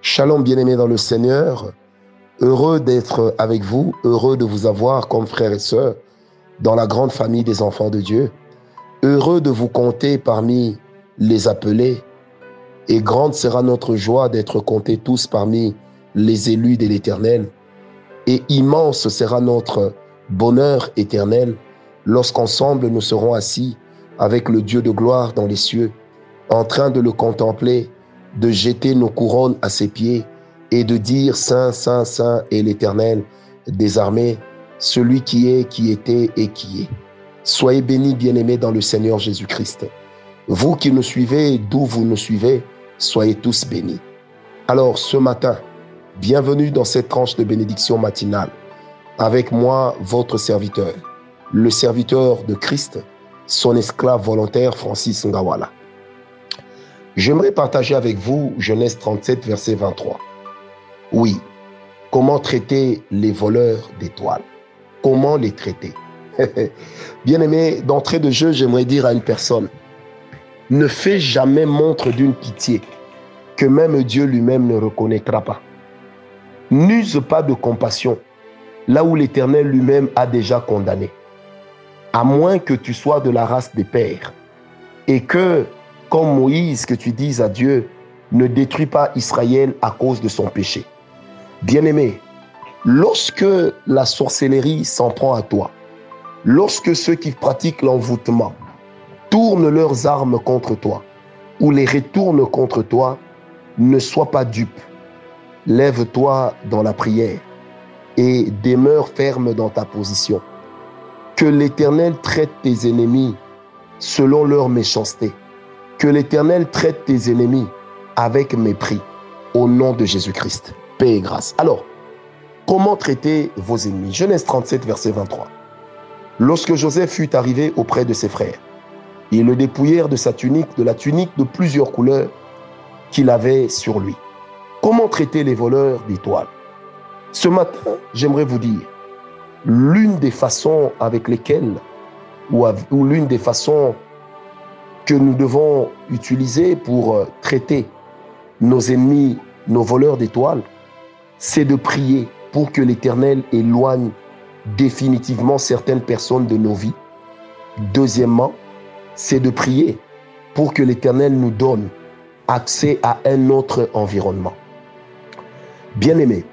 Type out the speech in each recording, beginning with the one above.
Shalom bien-aimés dans le Seigneur, heureux d'être avec vous, heureux de vous avoir comme frères et sœurs dans la grande famille des enfants de Dieu, heureux de vous compter parmi les appelés, et grande sera notre joie d'être comptés tous parmi les élus de l'Éternel, et immense sera notre bonheur éternel lorsqu'ensemble nous serons assis avec le Dieu de gloire dans les cieux, en train de le contempler de jeter nos couronnes à ses pieds et de dire Saint, Saint, Saint est l'Éternel des armées, celui qui est, qui était et qui est. Soyez bénis, bien-aimés dans le Seigneur Jésus-Christ. Vous qui nous suivez, d'où vous nous suivez, soyez tous bénis. Alors, ce matin, bienvenue dans cette tranche de bénédiction matinale. Avec moi, votre serviteur, le serviteur de Christ, son esclave volontaire Francis Ngawala. J'aimerais partager avec vous Genèse 37, verset 23. Oui, comment traiter les voleurs d'étoiles? Comment les traiter? Bien aimé, d'entrée de jeu, j'aimerais dire à une personne, ne fais jamais montre d'une pitié que même Dieu lui-même ne reconnaîtra pas. N'use pas de compassion là où l'Éternel lui-même a déjà condamné. À moins que tu sois de la race des pères et que comme Moïse, que tu dises à Dieu, ne détruis pas Israël à cause de son péché. Bien-aimé, lorsque la sorcellerie s'en prend à toi, lorsque ceux qui pratiquent l'envoûtement tournent leurs armes contre toi ou les retournent contre toi, ne sois pas dupe. Lève-toi dans la prière et demeure ferme dans ta position. Que l'Éternel traite tes ennemis selon leur méchanceté que l'Éternel traite tes ennemis avec mépris au nom de Jésus-Christ. Paix et grâce. Alors, comment traiter vos ennemis? Genèse 37, verset 23. Lorsque Joseph fut arrivé auprès de ses frères, ils le dépouillèrent de sa tunique, de la tunique de plusieurs couleurs qu'il avait sur lui. Comment traiter les voleurs d'étoiles? Ce matin, j'aimerais vous dire, l'une des façons avec lesquelles, ou, ou l'une des façons que nous devons utiliser pour euh, traiter nos ennemis, nos voleurs d'étoiles, c'est de prier pour que l'Éternel éloigne définitivement certaines personnes de nos vies. Deuxièmement, c'est de prier pour que l'Éternel nous donne accès à un autre environnement. Bien-aimés,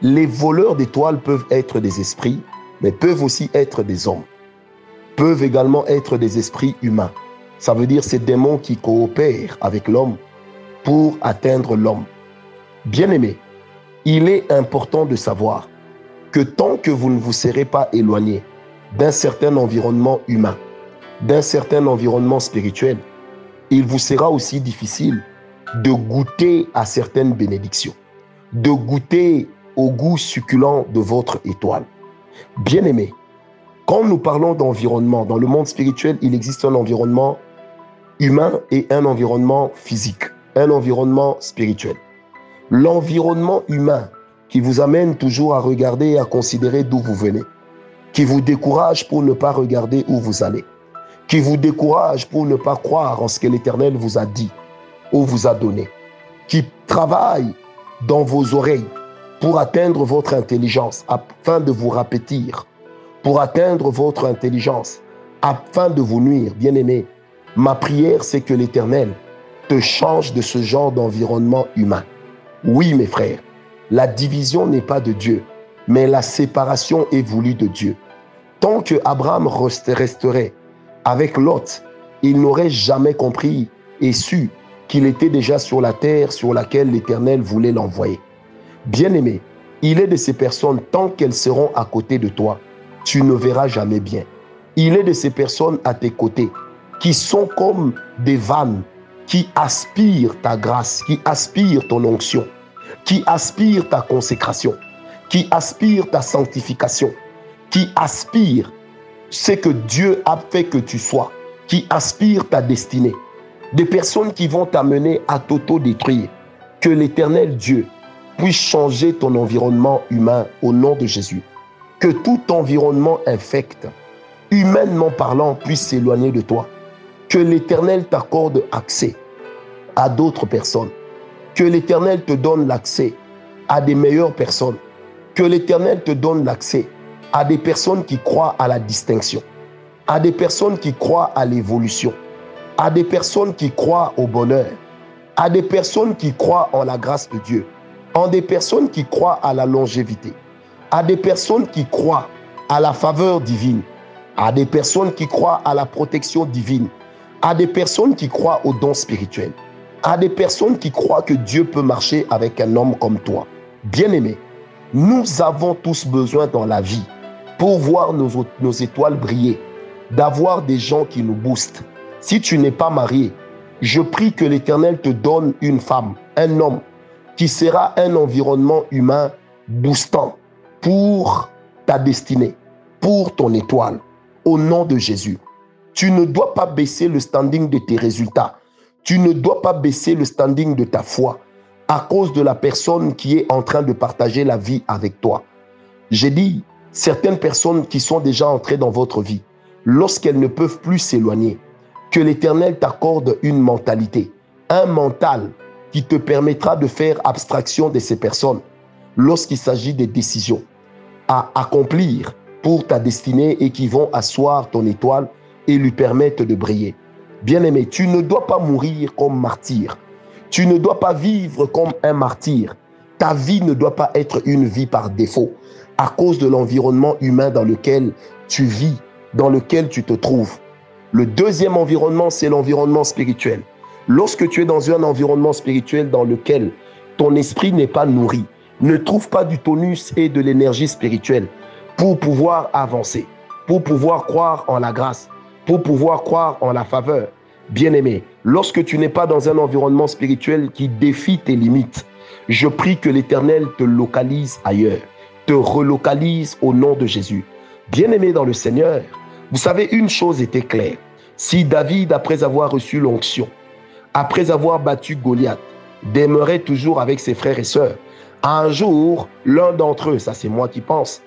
les voleurs d'étoiles peuvent être des esprits, mais peuvent aussi être des hommes, peuvent également être des esprits humains. Ça veut dire ces démons qui coopèrent avec l'homme pour atteindre l'homme. Bien-aimé, il est important de savoir que tant que vous ne vous serez pas éloigné d'un certain environnement humain, d'un certain environnement spirituel, il vous sera aussi difficile de goûter à certaines bénédictions, de goûter au goût succulent de votre étoile. Bien-aimé, quand nous parlons d'environnement, dans le monde spirituel, il existe un environnement humain et un environnement physique, un environnement spirituel. L'environnement humain qui vous amène toujours à regarder et à considérer d'où vous venez, qui vous décourage pour ne pas regarder où vous allez, qui vous décourage pour ne pas croire en ce que l'Éternel vous a dit ou vous a donné, qui travaille dans vos oreilles pour atteindre votre intelligence afin de vous rapétir, pour atteindre votre intelligence afin de vous nuire, bien-aimés, Ma prière, c'est que l'Éternel te change de ce genre d'environnement humain. Oui, mes frères, la division n'est pas de Dieu, mais la séparation est voulue de Dieu. Tant que Abraham resterait avec Lot, il n'aurait jamais compris et su qu'il était déjà sur la terre sur laquelle l'Éternel voulait l'envoyer. Bien-aimé, il est de ces personnes, tant qu'elles seront à côté de toi, tu ne verras jamais bien. Il est de ces personnes à tes côtés qui sont comme des vannes qui aspirent ta grâce, qui aspirent ton onction, qui aspirent ta consécration, qui aspirent ta sanctification, qui aspirent ce que Dieu a fait que tu sois, qui aspirent ta destinée. Des personnes qui vont t'amener à t'auto-détruire. Que l'éternel Dieu puisse changer ton environnement humain au nom de Jésus. Que tout environnement infect, humainement parlant, puisse s'éloigner de toi que l'Éternel t'accorde accès à d'autres personnes. Que l'Éternel te donne l'accès à des meilleures personnes. Que l'Éternel te donne l'accès à des personnes qui croient à la distinction, à des personnes qui croient à l'évolution, à des personnes qui croient au bonheur, à des personnes qui croient en la grâce de Dieu, à des personnes qui croient à la longévité, à des personnes qui croient à la faveur divine, à des personnes qui croient à la protection divine, à des personnes qui croient aux dons spirituels, à des personnes qui croient que Dieu peut marcher avec un homme comme toi. Bien-aimé, nous avons tous besoin dans la vie, pour voir nos, nos étoiles briller, d'avoir des gens qui nous boostent. Si tu n'es pas marié, je prie que l'Éternel te donne une femme, un homme, qui sera un environnement humain boostant pour ta destinée, pour ton étoile, au nom de Jésus. Tu ne dois pas baisser le standing de tes résultats. Tu ne dois pas baisser le standing de ta foi à cause de la personne qui est en train de partager la vie avec toi. J'ai dit, certaines personnes qui sont déjà entrées dans votre vie, lorsqu'elles ne peuvent plus s'éloigner, que l'Éternel t'accorde une mentalité, un mental qui te permettra de faire abstraction de ces personnes lorsqu'il s'agit des décisions à accomplir pour ta destinée et qui vont asseoir ton étoile et lui permettre de briller. Bien-aimé, tu ne dois pas mourir comme martyr. Tu ne dois pas vivre comme un martyr. Ta vie ne doit pas être une vie par défaut à cause de l'environnement humain dans lequel tu vis, dans lequel tu te trouves. Le deuxième environnement, c'est l'environnement spirituel. Lorsque tu es dans un environnement spirituel dans lequel ton esprit n'est pas nourri, ne trouve pas du tonus et de l'énergie spirituelle pour pouvoir avancer, pour pouvoir croire en la grâce, pour pouvoir croire en la faveur. Bien-aimé, lorsque tu n'es pas dans un environnement spirituel qui défie tes limites, je prie que l'Éternel te localise ailleurs, te relocalise au nom de Jésus. Bien-aimé dans le Seigneur, vous savez, une chose était claire. Si David, après avoir reçu l'onction, après avoir battu Goliath, demeurait toujours avec ses frères et sœurs, un jour, l'un d'entre eux, ça c'est moi qui pense,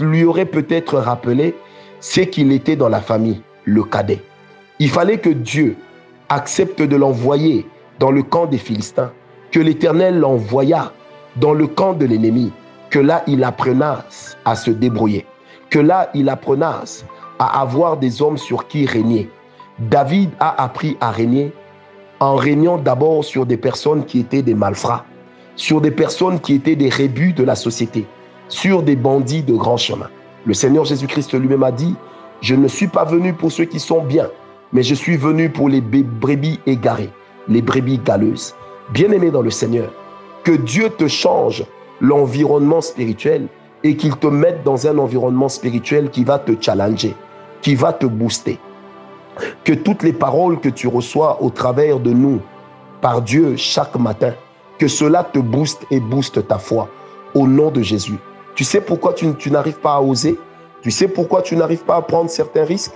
lui aurait peut-être rappelé ce qu'il était dans la famille, le cadet. Il fallait que Dieu accepte de l'envoyer dans le camp des Philistins, que l'Éternel l'envoya dans le camp de l'ennemi, que là il apprenasse à se débrouiller, que là il apprenasse à avoir des hommes sur qui régner. David a appris à régner en régnant d'abord sur des personnes qui étaient des malfrats, sur des personnes qui étaient des rébus de la société, sur des bandits de grand chemin. Le Seigneur Jésus-Christ lui-même a dit, je ne suis pas venu pour ceux qui sont bien, mais je suis venu pour les brebis égarées, les brebis galeuses. Bien-aimé dans le Seigneur, que Dieu te change l'environnement spirituel et qu'il te mette dans un environnement spirituel qui va te challenger, qui va te booster. Que toutes les paroles que tu reçois au travers de nous, par Dieu chaque matin, que cela te booste et booste ta foi au nom de Jésus. Tu sais pourquoi tu, n'arrives pas à oser? Tu sais pourquoi tu n'arrives pas à prendre certains risques?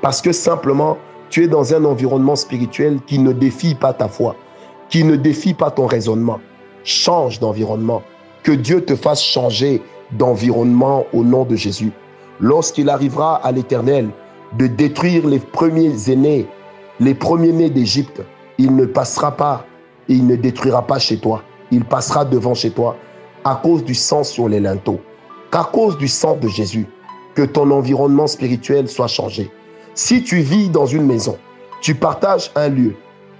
Parce que simplement, tu es dans un environnement spirituel qui ne défie pas ta foi, qui ne défie pas ton raisonnement. Change d'environnement. Que Dieu te fasse changer d'environnement au nom de Jésus. Lorsqu'il arrivera à l'Éternel de détruire les premiers aînés, les premiers-nés d'Égypte, il ne passera pas et il ne détruira pas chez toi. Il passera devant chez toi à cause du sang sur les linteaux, qu'à cause du sang de Jésus, que ton environnement spirituel soit changé. Si tu vis dans une maison, tu partages un lieu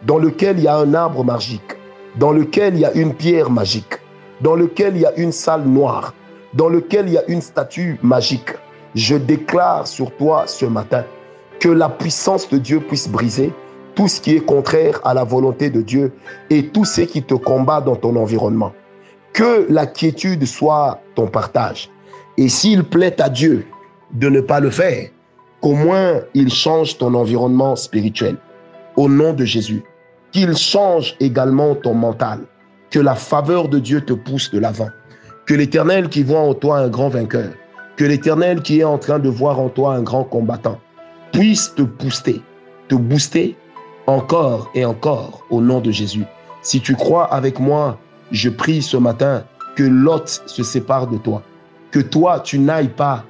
dans lequel il y a un arbre magique, dans lequel il y a une pierre magique, dans lequel il y a une salle noire, dans lequel il y a une statue magique, je déclare sur toi ce matin que la puissance de Dieu puisse briser tout ce qui est contraire à la volonté de Dieu et tout ce qui te combat dans ton environnement. Que la quiétude soit ton partage. Et s'il plaît à Dieu de ne pas le faire, qu'au moins il change ton environnement spirituel. Au nom de Jésus. Qu'il change également ton mental. Que la faveur de Dieu te pousse de l'avant. Que l'Éternel qui voit en toi un grand vainqueur, que l'Éternel qui est en train de voir en toi un grand combattant, puisse te booster, te booster encore et encore au nom de Jésus. Si tu crois avec moi, je prie ce matin que Lot se sépare de toi, que toi tu n'ailles pas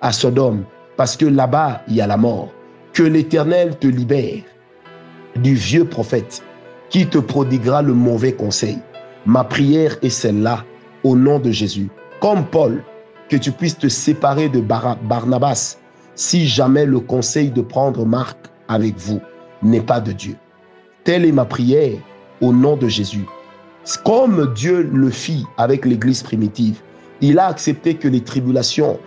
à Sodome, parce que là-bas il y a la mort, que l'Éternel te libère du vieux prophète qui te prodiguera le mauvais conseil. Ma prière est celle-là, au nom de Jésus. Comme Paul, que tu puisses te séparer de Barnabas si jamais le conseil de prendre Marc avec vous n'est pas de Dieu. Telle est ma prière au nom de Jésus. Comme Dieu le fit avec l'Église primitive, il a accepté que les tribulations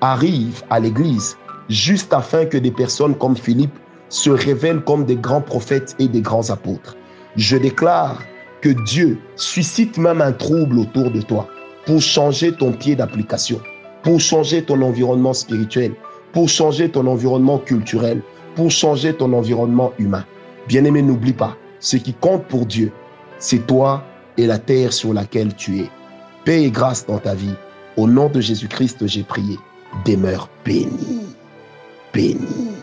arrivent à l'Église juste afin que des personnes comme Philippe se révèlent comme des grands prophètes et des grands apôtres. Je déclare que Dieu suscite même un trouble autour de toi pour changer ton pied d'application, pour changer ton environnement spirituel, pour changer ton environnement culturel, pour changer ton environnement humain. Bien-aimé, n'oublie pas, ce qui compte pour Dieu, c'est toi et la terre sur laquelle tu es. Paix et grâce dans ta vie. Au nom de Jésus-Christ, j'ai prié. Demeure béni. Béni.